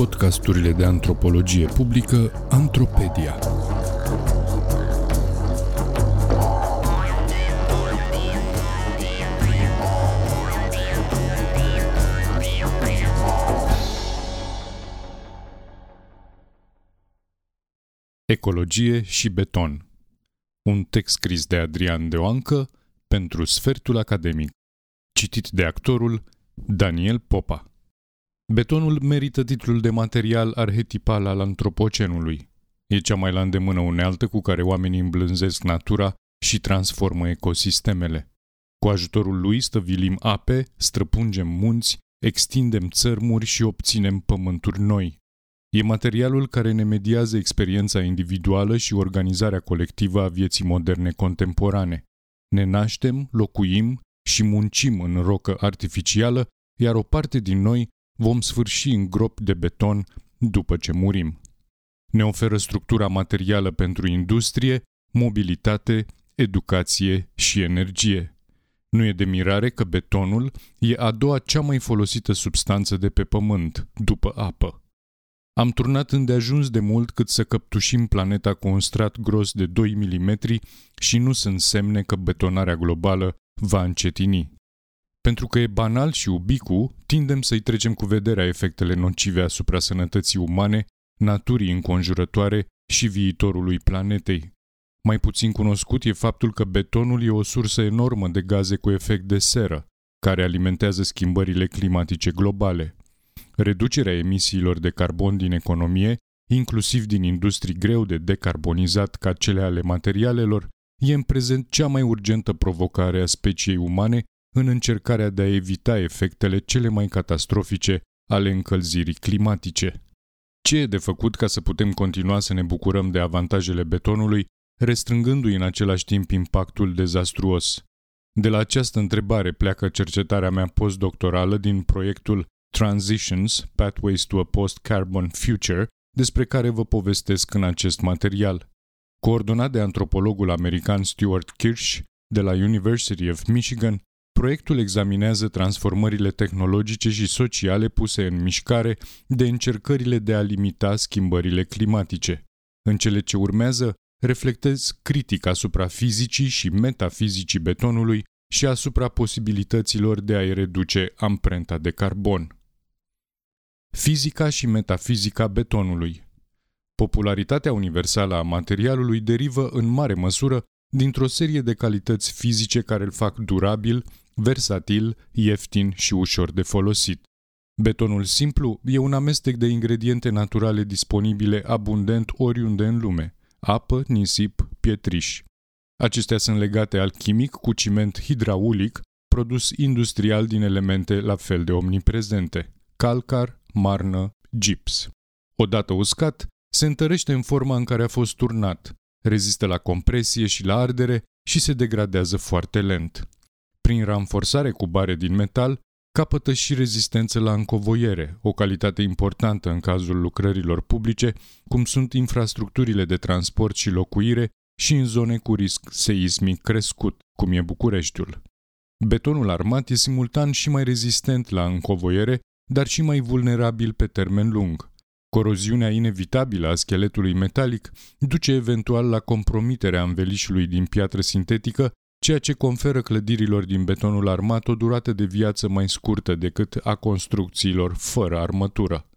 podcasturile de antropologie publică Antropedia. Ecologie și beton. Un text scris de Adrian Deoancă pentru Sfertul Academic. Citit de actorul Daniel Popa Betonul merită titlul de material arhetipal al antropocenului. E cea mai la îndemână unealtă cu care oamenii îmblânzesc natura și transformă ecosistemele. Cu ajutorul lui stăvilim ape, străpungem munți, extindem țărmuri și obținem pământuri noi. E materialul care ne mediază experiența individuală și organizarea colectivă a vieții moderne contemporane. Ne naștem, locuim și muncim în rocă artificială, iar o parte din noi vom sfârși în grop de beton după ce murim. Ne oferă structura materială pentru industrie, mobilitate, educație și energie. Nu e de mirare că betonul e a doua cea mai folosită substanță de pe pământ, după apă. Am turnat îndeajuns de mult cât să căptușim planeta cu un strat gros de 2 mm și nu sunt semne că betonarea globală va încetini. Pentru că e banal și ubicu, tindem să-i trecem cu vederea efectele nocive asupra sănătății umane, naturii înconjurătoare și viitorului planetei. Mai puțin cunoscut e faptul că betonul e o sursă enormă de gaze cu efect de seră, care alimentează schimbările climatice globale. Reducerea emisiilor de carbon din economie, inclusiv din industrii greu de decarbonizat ca cele ale materialelor, e în prezent cea mai urgentă provocare a speciei umane în încercarea de a evita efectele cele mai catastrofice ale încălzirii climatice. Ce e de făcut ca să putem continua să ne bucurăm de avantajele betonului, restrângându-i în același timp impactul dezastruos? De la această întrebare pleacă cercetarea mea postdoctorală din proiectul Transitions, Pathways to a Post-Carbon Future, despre care vă povestesc în acest material. Coordonat de antropologul american Stuart Kirsch de la University of Michigan, Proiectul examinează transformările tehnologice și sociale puse în mișcare de încercările de a limita schimbările climatice. În cele ce urmează, reflectez critic asupra fizicii și metafizicii betonului și asupra posibilităților de a-i reduce amprenta de carbon. Fizica și metafizica betonului Popularitatea universală a materialului derivă în mare măsură dintr-o serie de calități fizice care îl fac durabil, versatil, ieftin și ușor de folosit. Betonul simplu e un amestec de ingrediente naturale disponibile abundent oriunde în lume, apă, nisip, pietriș. Acestea sunt legate alchimic cu ciment hidraulic, produs industrial din elemente la fel de omniprezente, calcar, marnă, gips. Odată uscat, se întărește în forma în care a fost turnat, rezistă la compresie și la ardere și se degradează foarte lent prin ranforsare cu bare din metal, capătă și rezistență la încovoiere, o calitate importantă în cazul lucrărilor publice, cum sunt infrastructurile de transport și locuire și în zone cu risc seismic crescut, cum e Bucureștiul. Betonul armat e simultan și mai rezistent la încovoiere, dar și mai vulnerabil pe termen lung. Coroziunea inevitabilă a scheletului metalic duce eventual la compromiterea învelișului din piatră sintetică ceea ce conferă clădirilor din betonul armat o durată de viață mai scurtă decât a construcțiilor fără armătură.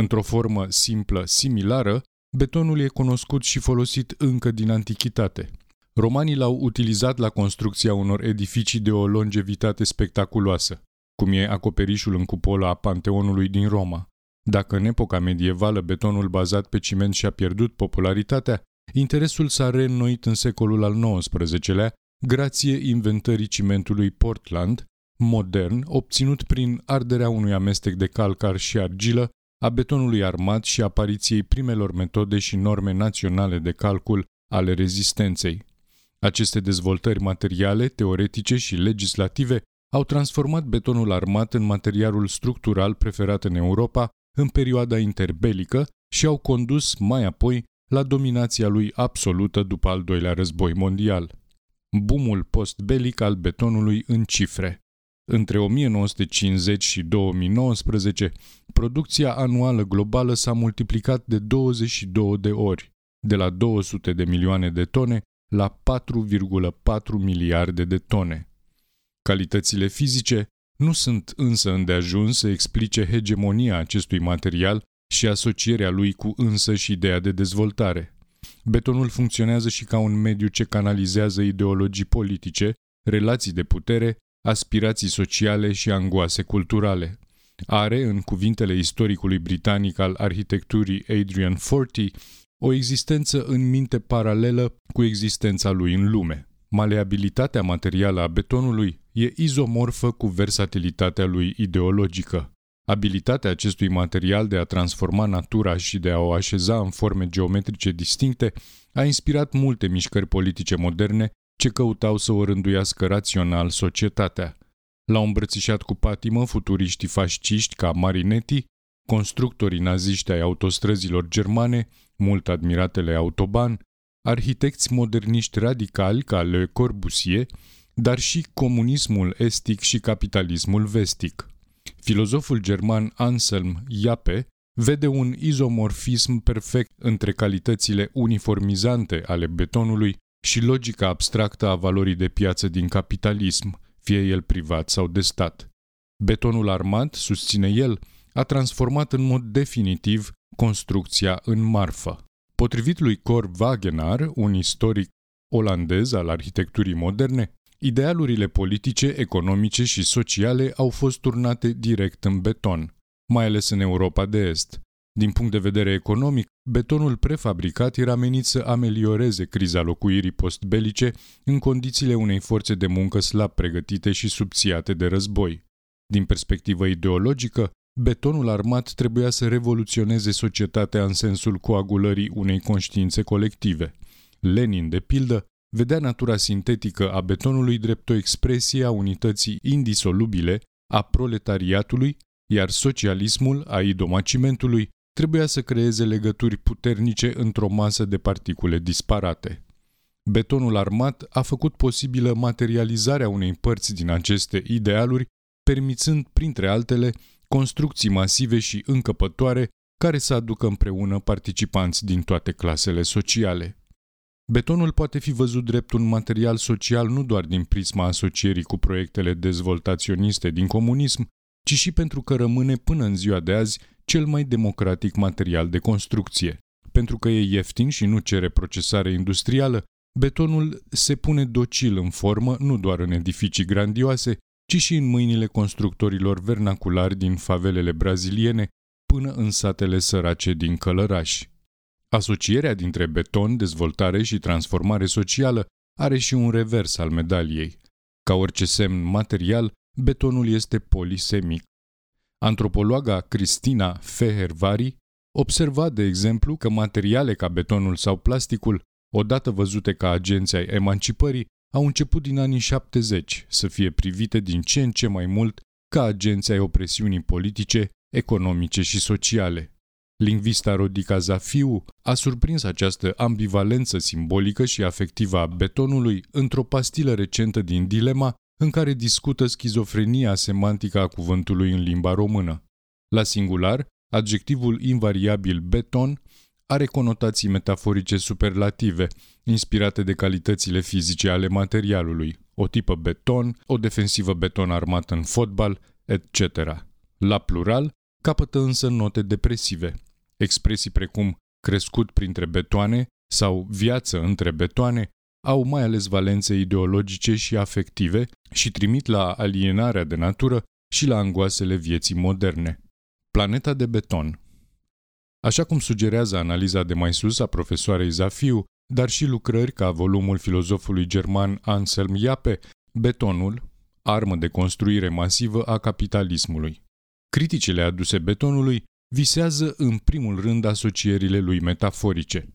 Într-o formă simplă, similară, betonul e cunoscut și folosit încă din antichitate. Romanii l-au utilizat la construcția unor edificii de o longevitate spectaculoasă, cum e acoperișul în cupola a Panteonului din Roma. Dacă în epoca medievală betonul bazat pe ciment și-a pierdut popularitatea, interesul s-a reînnoit în secolul al XIX-lea, grație inventării cimentului Portland, modern, obținut prin arderea unui amestec de calcar și argilă, a betonului armat și apariției primelor metode și norme naționale de calcul ale rezistenței. Aceste dezvoltări materiale, teoretice și legislative au transformat betonul armat în materialul structural preferat în Europa în perioada interbelică și au condus mai apoi la dominația lui absolută după al doilea război mondial bumul postbelic al betonului în cifre. Între 1950 și 2019, producția anuală globală s-a multiplicat de 22 de ori, de la 200 de milioane de tone la 4,4 miliarde de tone. Calitățile fizice nu sunt însă îndeajuns să explice hegemonia acestui material și asocierea lui cu însă și ideea de dezvoltare. Betonul funcționează și ca un mediu ce canalizează ideologii politice, relații de putere, aspirații sociale și angoase culturale. Are, în cuvintele istoricului britanic al arhitecturii Adrian Forty, o existență în minte paralelă cu existența lui în lume. Maleabilitatea materială a betonului e izomorfă cu versatilitatea lui ideologică. Abilitatea acestui material de a transforma natura și de a o așeza în forme geometrice distincte a inspirat multe mișcări politice moderne ce căutau să o rânduiască rațional societatea. L-au îmbrățișat cu patimă futuriștii fasciști ca Marinetti, constructorii naziști ai autostrăzilor germane, mult admiratele Autobahn, arhitecți moderniști radicali ca Le Corbusier, dar și comunismul estic și capitalismul vestic. Filozoful german Anselm Jape vede un izomorfism perfect între calitățile uniformizante ale betonului și logica abstractă a valorii de piață din capitalism, fie el privat sau de stat. Betonul armat, susține el, a transformat în mod definitiv construcția în marfă. Potrivit lui Cor Wagenaar, un istoric olandez al arhitecturii moderne, idealurile politice, economice și sociale au fost turnate direct în beton, mai ales în Europa de Est. Din punct de vedere economic, betonul prefabricat era menit să amelioreze criza locuirii postbelice în condițiile unei forțe de muncă slab pregătite și subțiate de război. Din perspectivă ideologică, betonul armat trebuia să revoluționeze societatea în sensul coagulării unei conștiințe colective. Lenin, de pildă, vedea natura sintetică a betonului drept o expresie a unității indisolubile a proletariatului, iar socialismul, a idomacimentului, trebuia să creeze legături puternice într-o masă de particule disparate. Betonul armat a făcut posibilă materializarea unei părți din aceste idealuri, permițând, printre altele, construcții masive și încăpătoare care să aducă împreună participanți din toate clasele sociale. Betonul poate fi văzut drept un material social nu doar din prisma asocierii cu proiectele dezvoltaționiste din comunism, ci și pentru că rămâne până în ziua de azi cel mai democratic material de construcție. Pentru că e ieftin și nu cere procesare industrială, betonul se pune docil în formă nu doar în edificii grandioase, ci și în mâinile constructorilor vernaculari din favelele braziliene până în satele sărace din Călărași. Asocierea dintre beton, dezvoltare și transformare socială are și un revers al medaliei. Ca orice semn material, betonul este polisemic. Antropologa Cristina Fehervari observa, de exemplu, că materiale ca betonul sau plasticul, odată văzute ca agenții ai emancipării, au început din anii 70 să fie privite din ce în ce mai mult ca agenții ai opresiunii politice, economice și sociale. Lingvista Rodica Zafiu a surprins această ambivalență simbolică și afectivă a betonului într-o pastilă recentă din Dilema, în care discută schizofrenia semantică a cuvântului în limba română. La singular, adjectivul invariabil beton are conotații metaforice superlative, inspirate de calitățile fizice ale materialului, o tipă beton, o defensivă beton armat în fotbal, etc. La plural, capătă însă note depresive. Expresii precum crescut printre betoane sau viață între betoane au mai ales valențe ideologice și afective și trimit la alienarea de natură și la angoasele vieții moderne. Planeta de beton Așa cum sugerează analiza de mai sus a profesoarei Zafiu, dar și lucrări ca volumul filozofului german Anselm Jape, betonul, armă de construire masivă a capitalismului. Criticile aduse betonului visează în primul rând asocierile lui metaforice.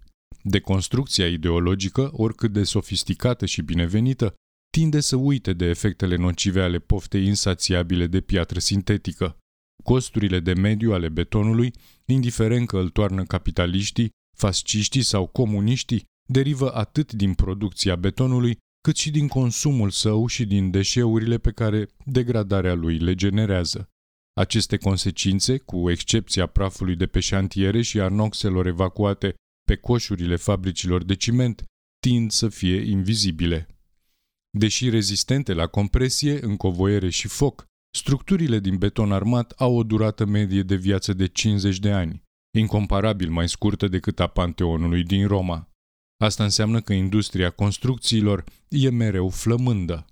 Deconstrucția ideologică, oricât de sofisticată și binevenită, tinde să uite de efectele nocive ale poftei insațiabile de piatră sintetică. Costurile de mediu ale betonului, indiferent că îl toarnă capitaliștii, fasciștii sau comuniștii, derivă atât din producția betonului, cât și din consumul său și din deșeurile pe care degradarea lui le generează. Aceste consecințe, cu excepția prafului de pe șantiere și a noxelor evacuate pe coșurile fabricilor de ciment, tind să fie invizibile. Deși rezistente la compresie, încovoiere și foc, structurile din beton armat au o durată medie de viață de 50 de ani, incomparabil mai scurtă decât a Panteonului din Roma. Asta înseamnă că industria construcțiilor e mereu flămândă.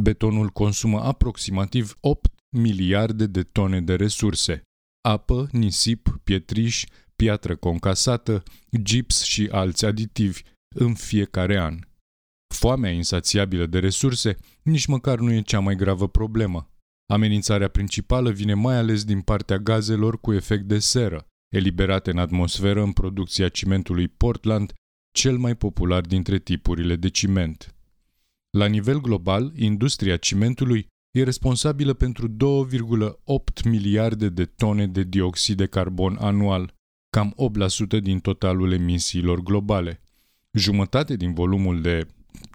Betonul consumă aproximativ 8 miliarde de tone de resurse. Apă, nisip, pietriș, piatră concasată, gips și alți aditivi în fiecare an. Foamea insațiabilă de resurse nici măcar nu e cea mai gravă problemă. Amenințarea principală vine mai ales din partea gazelor cu efect de seră, eliberate în atmosferă în producția cimentului Portland, cel mai popular dintre tipurile de ciment. La nivel global, industria cimentului e responsabilă pentru 2,8 miliarde de tone de dioxid de carbon anual, cam 8% din totalul emisiilor globale. Jumătate din volumul de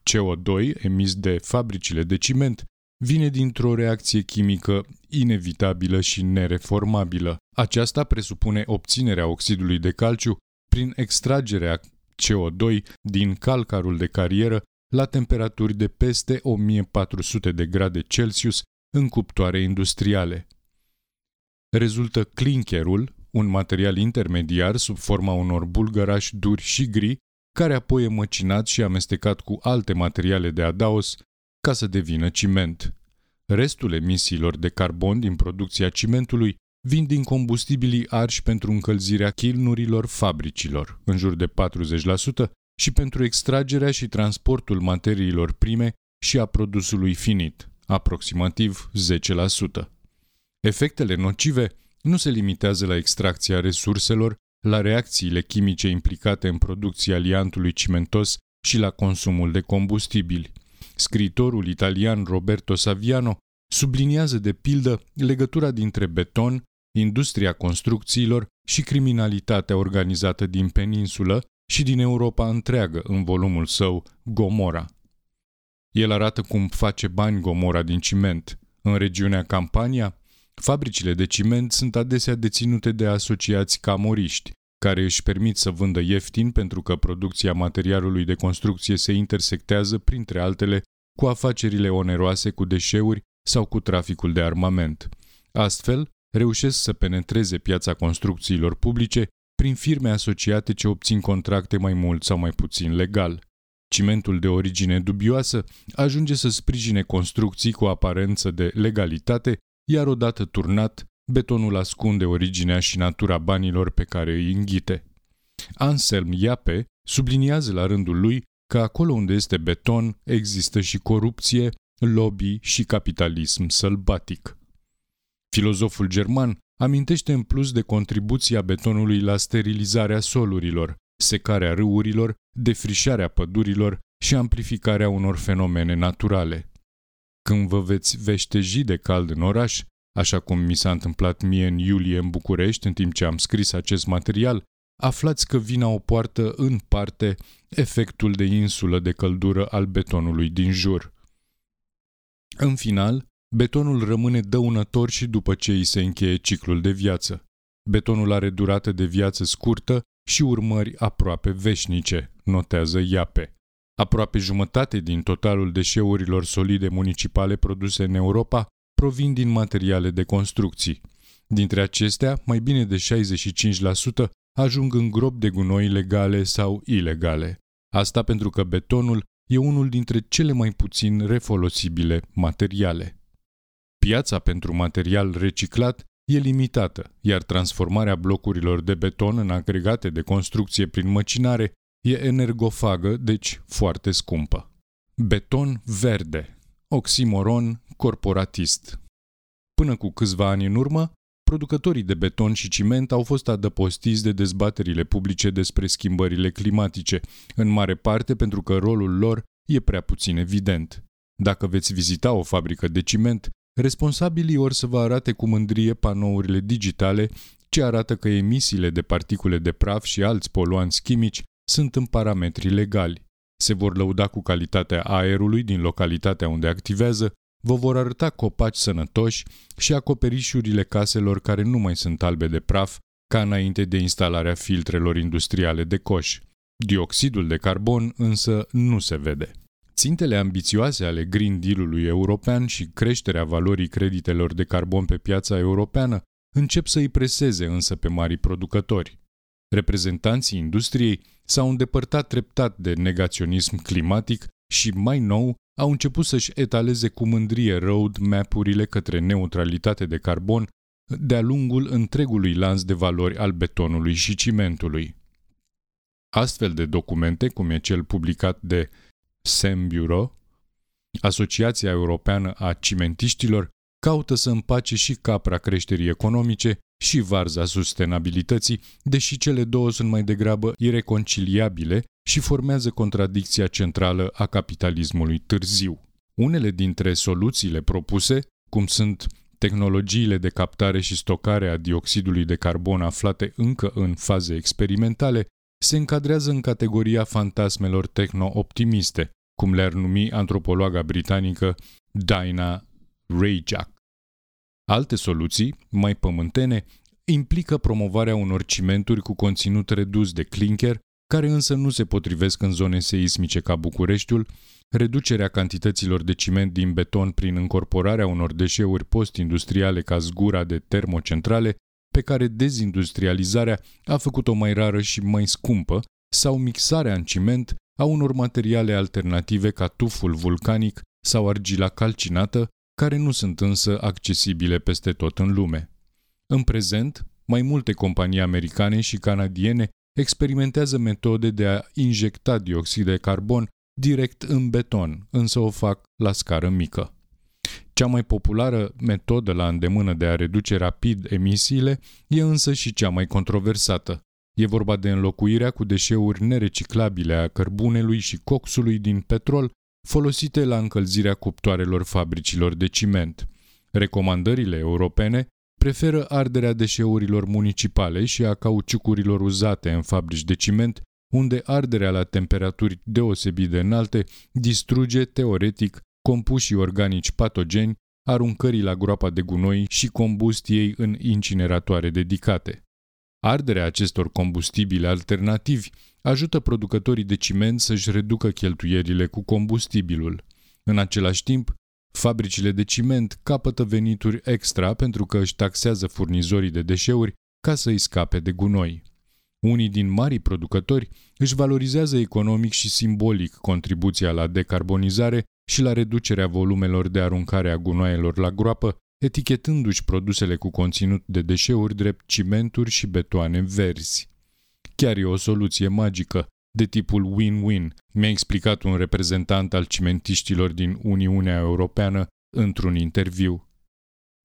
CO2 emis de fabricile de ciment vine dintr-o reacție chimică inevitabilă și nereformabilă. Aceasta presupune obținerea oxidului de calciu prin extragerea CO2 din calcarul de carieră la temperaturi de peste 1400 de grade Celsius în cuptoare industriale. Rezultă clinkerul, un material intermediar sub forma unor bulgărași duri și gri, care apoi e măcinat și amestecat cu alte materiale de adaos ca să devină ciment. Restul emisiilor de carbon din producția cimentului vin din combustibilii arși pentru încălzirea chilnurilor fabricilor, în jur de 40%, și pentru extragerea și transportul materiilor prime și a produsului finit, aproximativ 10%. Efectele nocive nu se limitează la extracția resurselor, la reacțiile chimice implicate în producția liantului cimentos și la consumul de combustibili. Scriitorul italian Roberto Saviano subliniază de pildă legătura dintre beton, industria construcțiilor și criminalitatea organizată din peninsulă și din Europa întreagă în volumul său Gomora. El arată cum face bani Gomora din ciment. În regiunea Campania, fabricile de ciment sunt adesea deținute de asociați camoriști, care își permit să vândă ieftin pentru că producția materialului de construcție se intersectează, printre altele, cu afacerile oneroase cu deșeuri sau cu traficul de armament. Astfel, reușesc să penetreze piața construcțiilor publice prin firme asociate ce obțin contracte mai mult sau mai puțin legal. Cimentul de origine dubioasă ajunge să sprijine construcții cu aparență de legalitate, iar odată turnat, betonul ascunde originea și natura banilor pe care îi înghite. Anselm Iape subliniază la rândul lui că acolo unde este beton există și corupție, lobby și capitalism sălbatic. Filozoful german amintește în plus de contribuția betonului la sterilizarea solurilor, secarea râurilor, defrișarea pădurilor și amplificarea unor fenomene naturale. Când vă veți veșteji de cald în oraș, așa cum mi s-a întâmplat mie în iulie în București în timp ce am scris acest material, aflați că vina o poartă în parte efectul de insulă de căldură al betonului din jur. În final, betonul rămâne dăunător și după ce îi se încheie ciclul de viață. Betonul are durată de viață scurtă și urmări aproape veșnice, notează IAPE. Aproape jumătate din totalul deșeurilor solide municipale produse în Europa provin din materiale de construcții. Dintre acestea, mai bine de 65% ajung în gropi de gunoi legale sau ilegale. Asta pentru că betonul e unul dintre cele mai puțin refolosibile materiale. Piața pentru material reciclat e limitată, iar transformarea blocurilor de beton în agregate de construcție prin măcinare e energofagă, deci foarte scumpă. Beton verde, oximoron corporatist. Până cu câțiva ani în urmă, producătorii de beton și ciment au fost adăpostiți de dezbaterile publice despre schimbările climatice, în mare parte pentru că rolul lor e prea puțin evident. Dacă veți vizita o fabrică de ciment, responsabilii or să vă arate cu mândrie panourile digitale ce arată că emisiile de particule de praf și alți poluanți chimici sunt în parametri legali. Se vor lăuda cu calitatea aerului din localitatea unde activează, vă vor arăta copaci sănătoși și acoperișurile caselor care nu mai sunt albe de praf, ca înainte de instalarea filtrelor industriale de coș. Dioxidul de carbon însă nu se vede. Țintele ambițioase ale Green Deal-ului european și creșterea valorii creditelor de carbon pe piața europeană încep să îi preseze însă pe marii producători. Reprezentanții industriei s-au îndepărtat treptat de negaționism climatic și, mai nou, au început să-și etaleze cu mândrie roadmap-urile către neutralitate de carbon de-a lungul întregului lanț de valori al betonului și cimentului. Astfel de documente, cum e cel publicat de SEM Bureau, Asociația Europeană a Cimentiștilor, caută să împace și capra creșterii economice și varza sustenabilității, deși cele două sunt mai degrabă ireconciliabile și formează contradicția centrală a capitalismului târziu. Unele dintre soluțiile propuse, cum sunt tehnologiile de captare și stocare a dioxidului de carbon aflate încă în faze experimentale, se încadrează în categoria fantasmelor tehno-optimiste, cum le-ar numi antropologa britanică Dinah Rayjack. Alte soluții, mai pământene, implică promovarea unor cimenturi cu conținut redus de clinker, care însă nu se potrivesc în zone seismice ca Bucureștiul, reducerea cantităților de ciment din beton prin încorporarea unor deșeuri post-industriale ca zgura de termocentrale, pe care dezindustrializarea a făcut-o mai rară și mai scumpă, sau mixarea în ciment a unor materiale alternative ca tuful vulcanic sau argila calcinată, care nu sunt însă accesibile peste tot în lume. În prezent, mai multe companii americane și canadiene experimentează metode de a injecta dioxid de carbon direct în beton, însă o fac la scară mică. Cea mai populară metodă la îndemână de a reduce rapid emisiile e însă și cea mai controversată. E vorba de înlocuirea cu deșeuri nereciclabile a cărbunelui și coxului din petrol folosite la încălzirea cuptoarelor fabricilor de ciment. Recomandările europene preferă arderea deșeurilor municipale și a cauciucurilor uzate în fabrici de ciment, unde arderea la temperaturi deosebit de înalte distruge, teoretic, compușii organici patogeni, aruncării la groapa de gunoi și combustiei în incineratoare dedicate. Arderea acestor combustibili alternativi ajută producătorii de ciment să-și reducă cheltuierile cu combustibilul. În același timp, fabricile de ciment capătă venituri extra pentru că își taxează furnizorii de deșeuri ca să îi scape de gunoi. Unii din marii producători își valorizează economic și simbolic contribuția la decarbonizare și la reducerea volumelor de aruncare a gunoaielor la groapă, etichetându-și produsele cu conținut de deșeuri drept cimenturi și betoane verzi. Chiar e o soluție magică, de tipul win-win, mi-a explicat un reprezentant al cimentiștilor din Uniunea Europeană într-un interviu.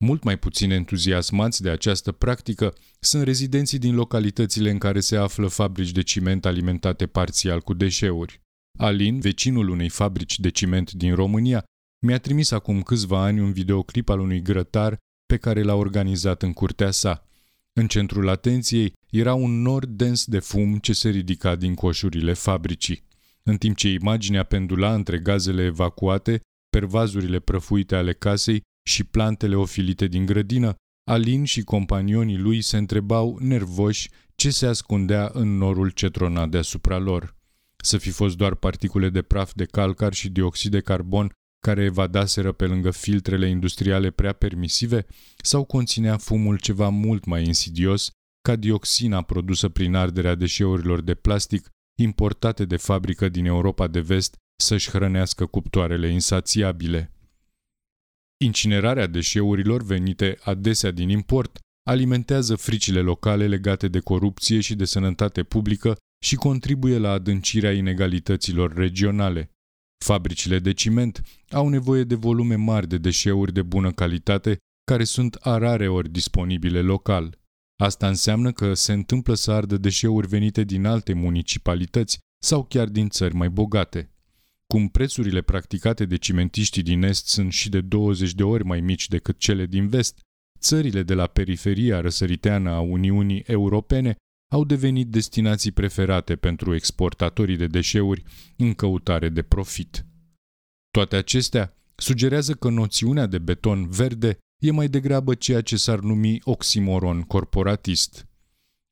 Mult mai puțin entuziasmați de această practică sunt rezidenții din localitățile în care se află fabrici de ciment alimentate parțial cu deșeuri. Alin, vecinul unei fabrici de ciment din România, mi-a trimis acum câțiva ani un videoclip al unui grătar pe care l-a organizat în curtea sa. În centrul atenției era un nor dens de fum ce se ridica din coșurile fabricii. În timp ce imaginea pendula între gazele evacuate, pervazurile prăfuite ale casei și plantele ofilite din grădină, Alin și companionii lui se întrebau nervoși ce se ascundea în norul ce trona deasupra lor. Să fi fost doar particule de praf de calcar și dioxid de carbon care evadaseră pe lângă filtrele industriale prea permisive sau conținea fumul ceva mult mai insidios, ca dioxina produsă prin arderea deșeurilor de plastic importate de fabrică din Europa de vest să-și hrănească cuptoarele insațiabile. Incinerarea deșeurilor venite adesea din import alimentează fricile locale legate de corupție și de sănătate publică și contribuie la adâncirea inegalităților regionale. Fabricile de ciment au nevoie de volume mari de deșeuri de bună calitate care sunt a rare ori disponibile local. Asta înseamnă că se întâmplă să ardă deșeuri venite din alte municipalități sau chiar din țări mai bogate. Cum prețurile practicate de cimentiștii din Est sunt și de 20 de ori mai mici decât cele din Vest, țările de la periferia răsăriteană a Uniunii Europene au devenit destinații preferate pentru exportatorii de deșeuri în căutare de profit. Toate acestea sugerează că noțiunea de beton verde e mai degrabă ceea ce s-ar numi oximoron corporatist.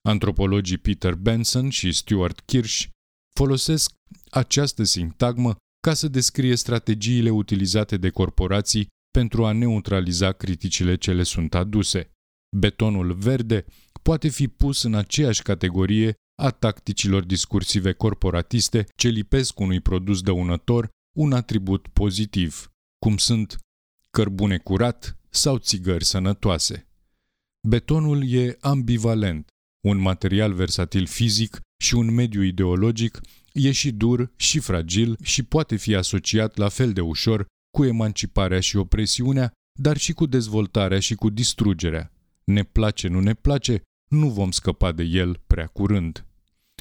Antropologii Peter Benson și Stuart Kirsch folosesc această sintagmă ca să descrie strategiile utilizate de corporații pentru a neutraliza criticile ce le sunt aduse. Betonul verde poate fi pus în aceeași categorie a tacticilor discursive corporatiste ce lipesc unui produs dăunător un atribut pozitiv, cum sunt cărbune curat sau țigări sănătoase. Betonul e ambivalent, un material versatil fizic și un mediu ideologic, e și dur și fragil și poate fi asociat la fel de ușor cu emanciparea și opresiunea, dar și cu dezvoltarea și cu distrugerea. Ne place, nu ne place, nu vom scăpa de el prea curând.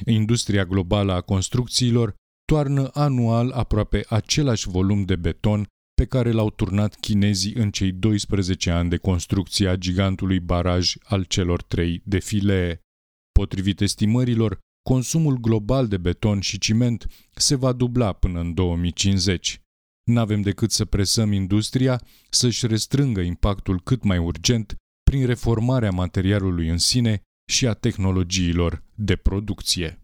Industria globală a construcțiilor toarnă anual aproape același volum de beton pe care l-au turnat chinezii în cei 12 ani de construcție a gigantului baraj al celor trei defilee. Potrivit estimărilor, consumul global de beton și ciment se va dubla până în 2050. N-avem decât să presăm industria să-și restrângă impactul cât mai urgent prin reformarea materialului în sine și a tehnologiilor de producție.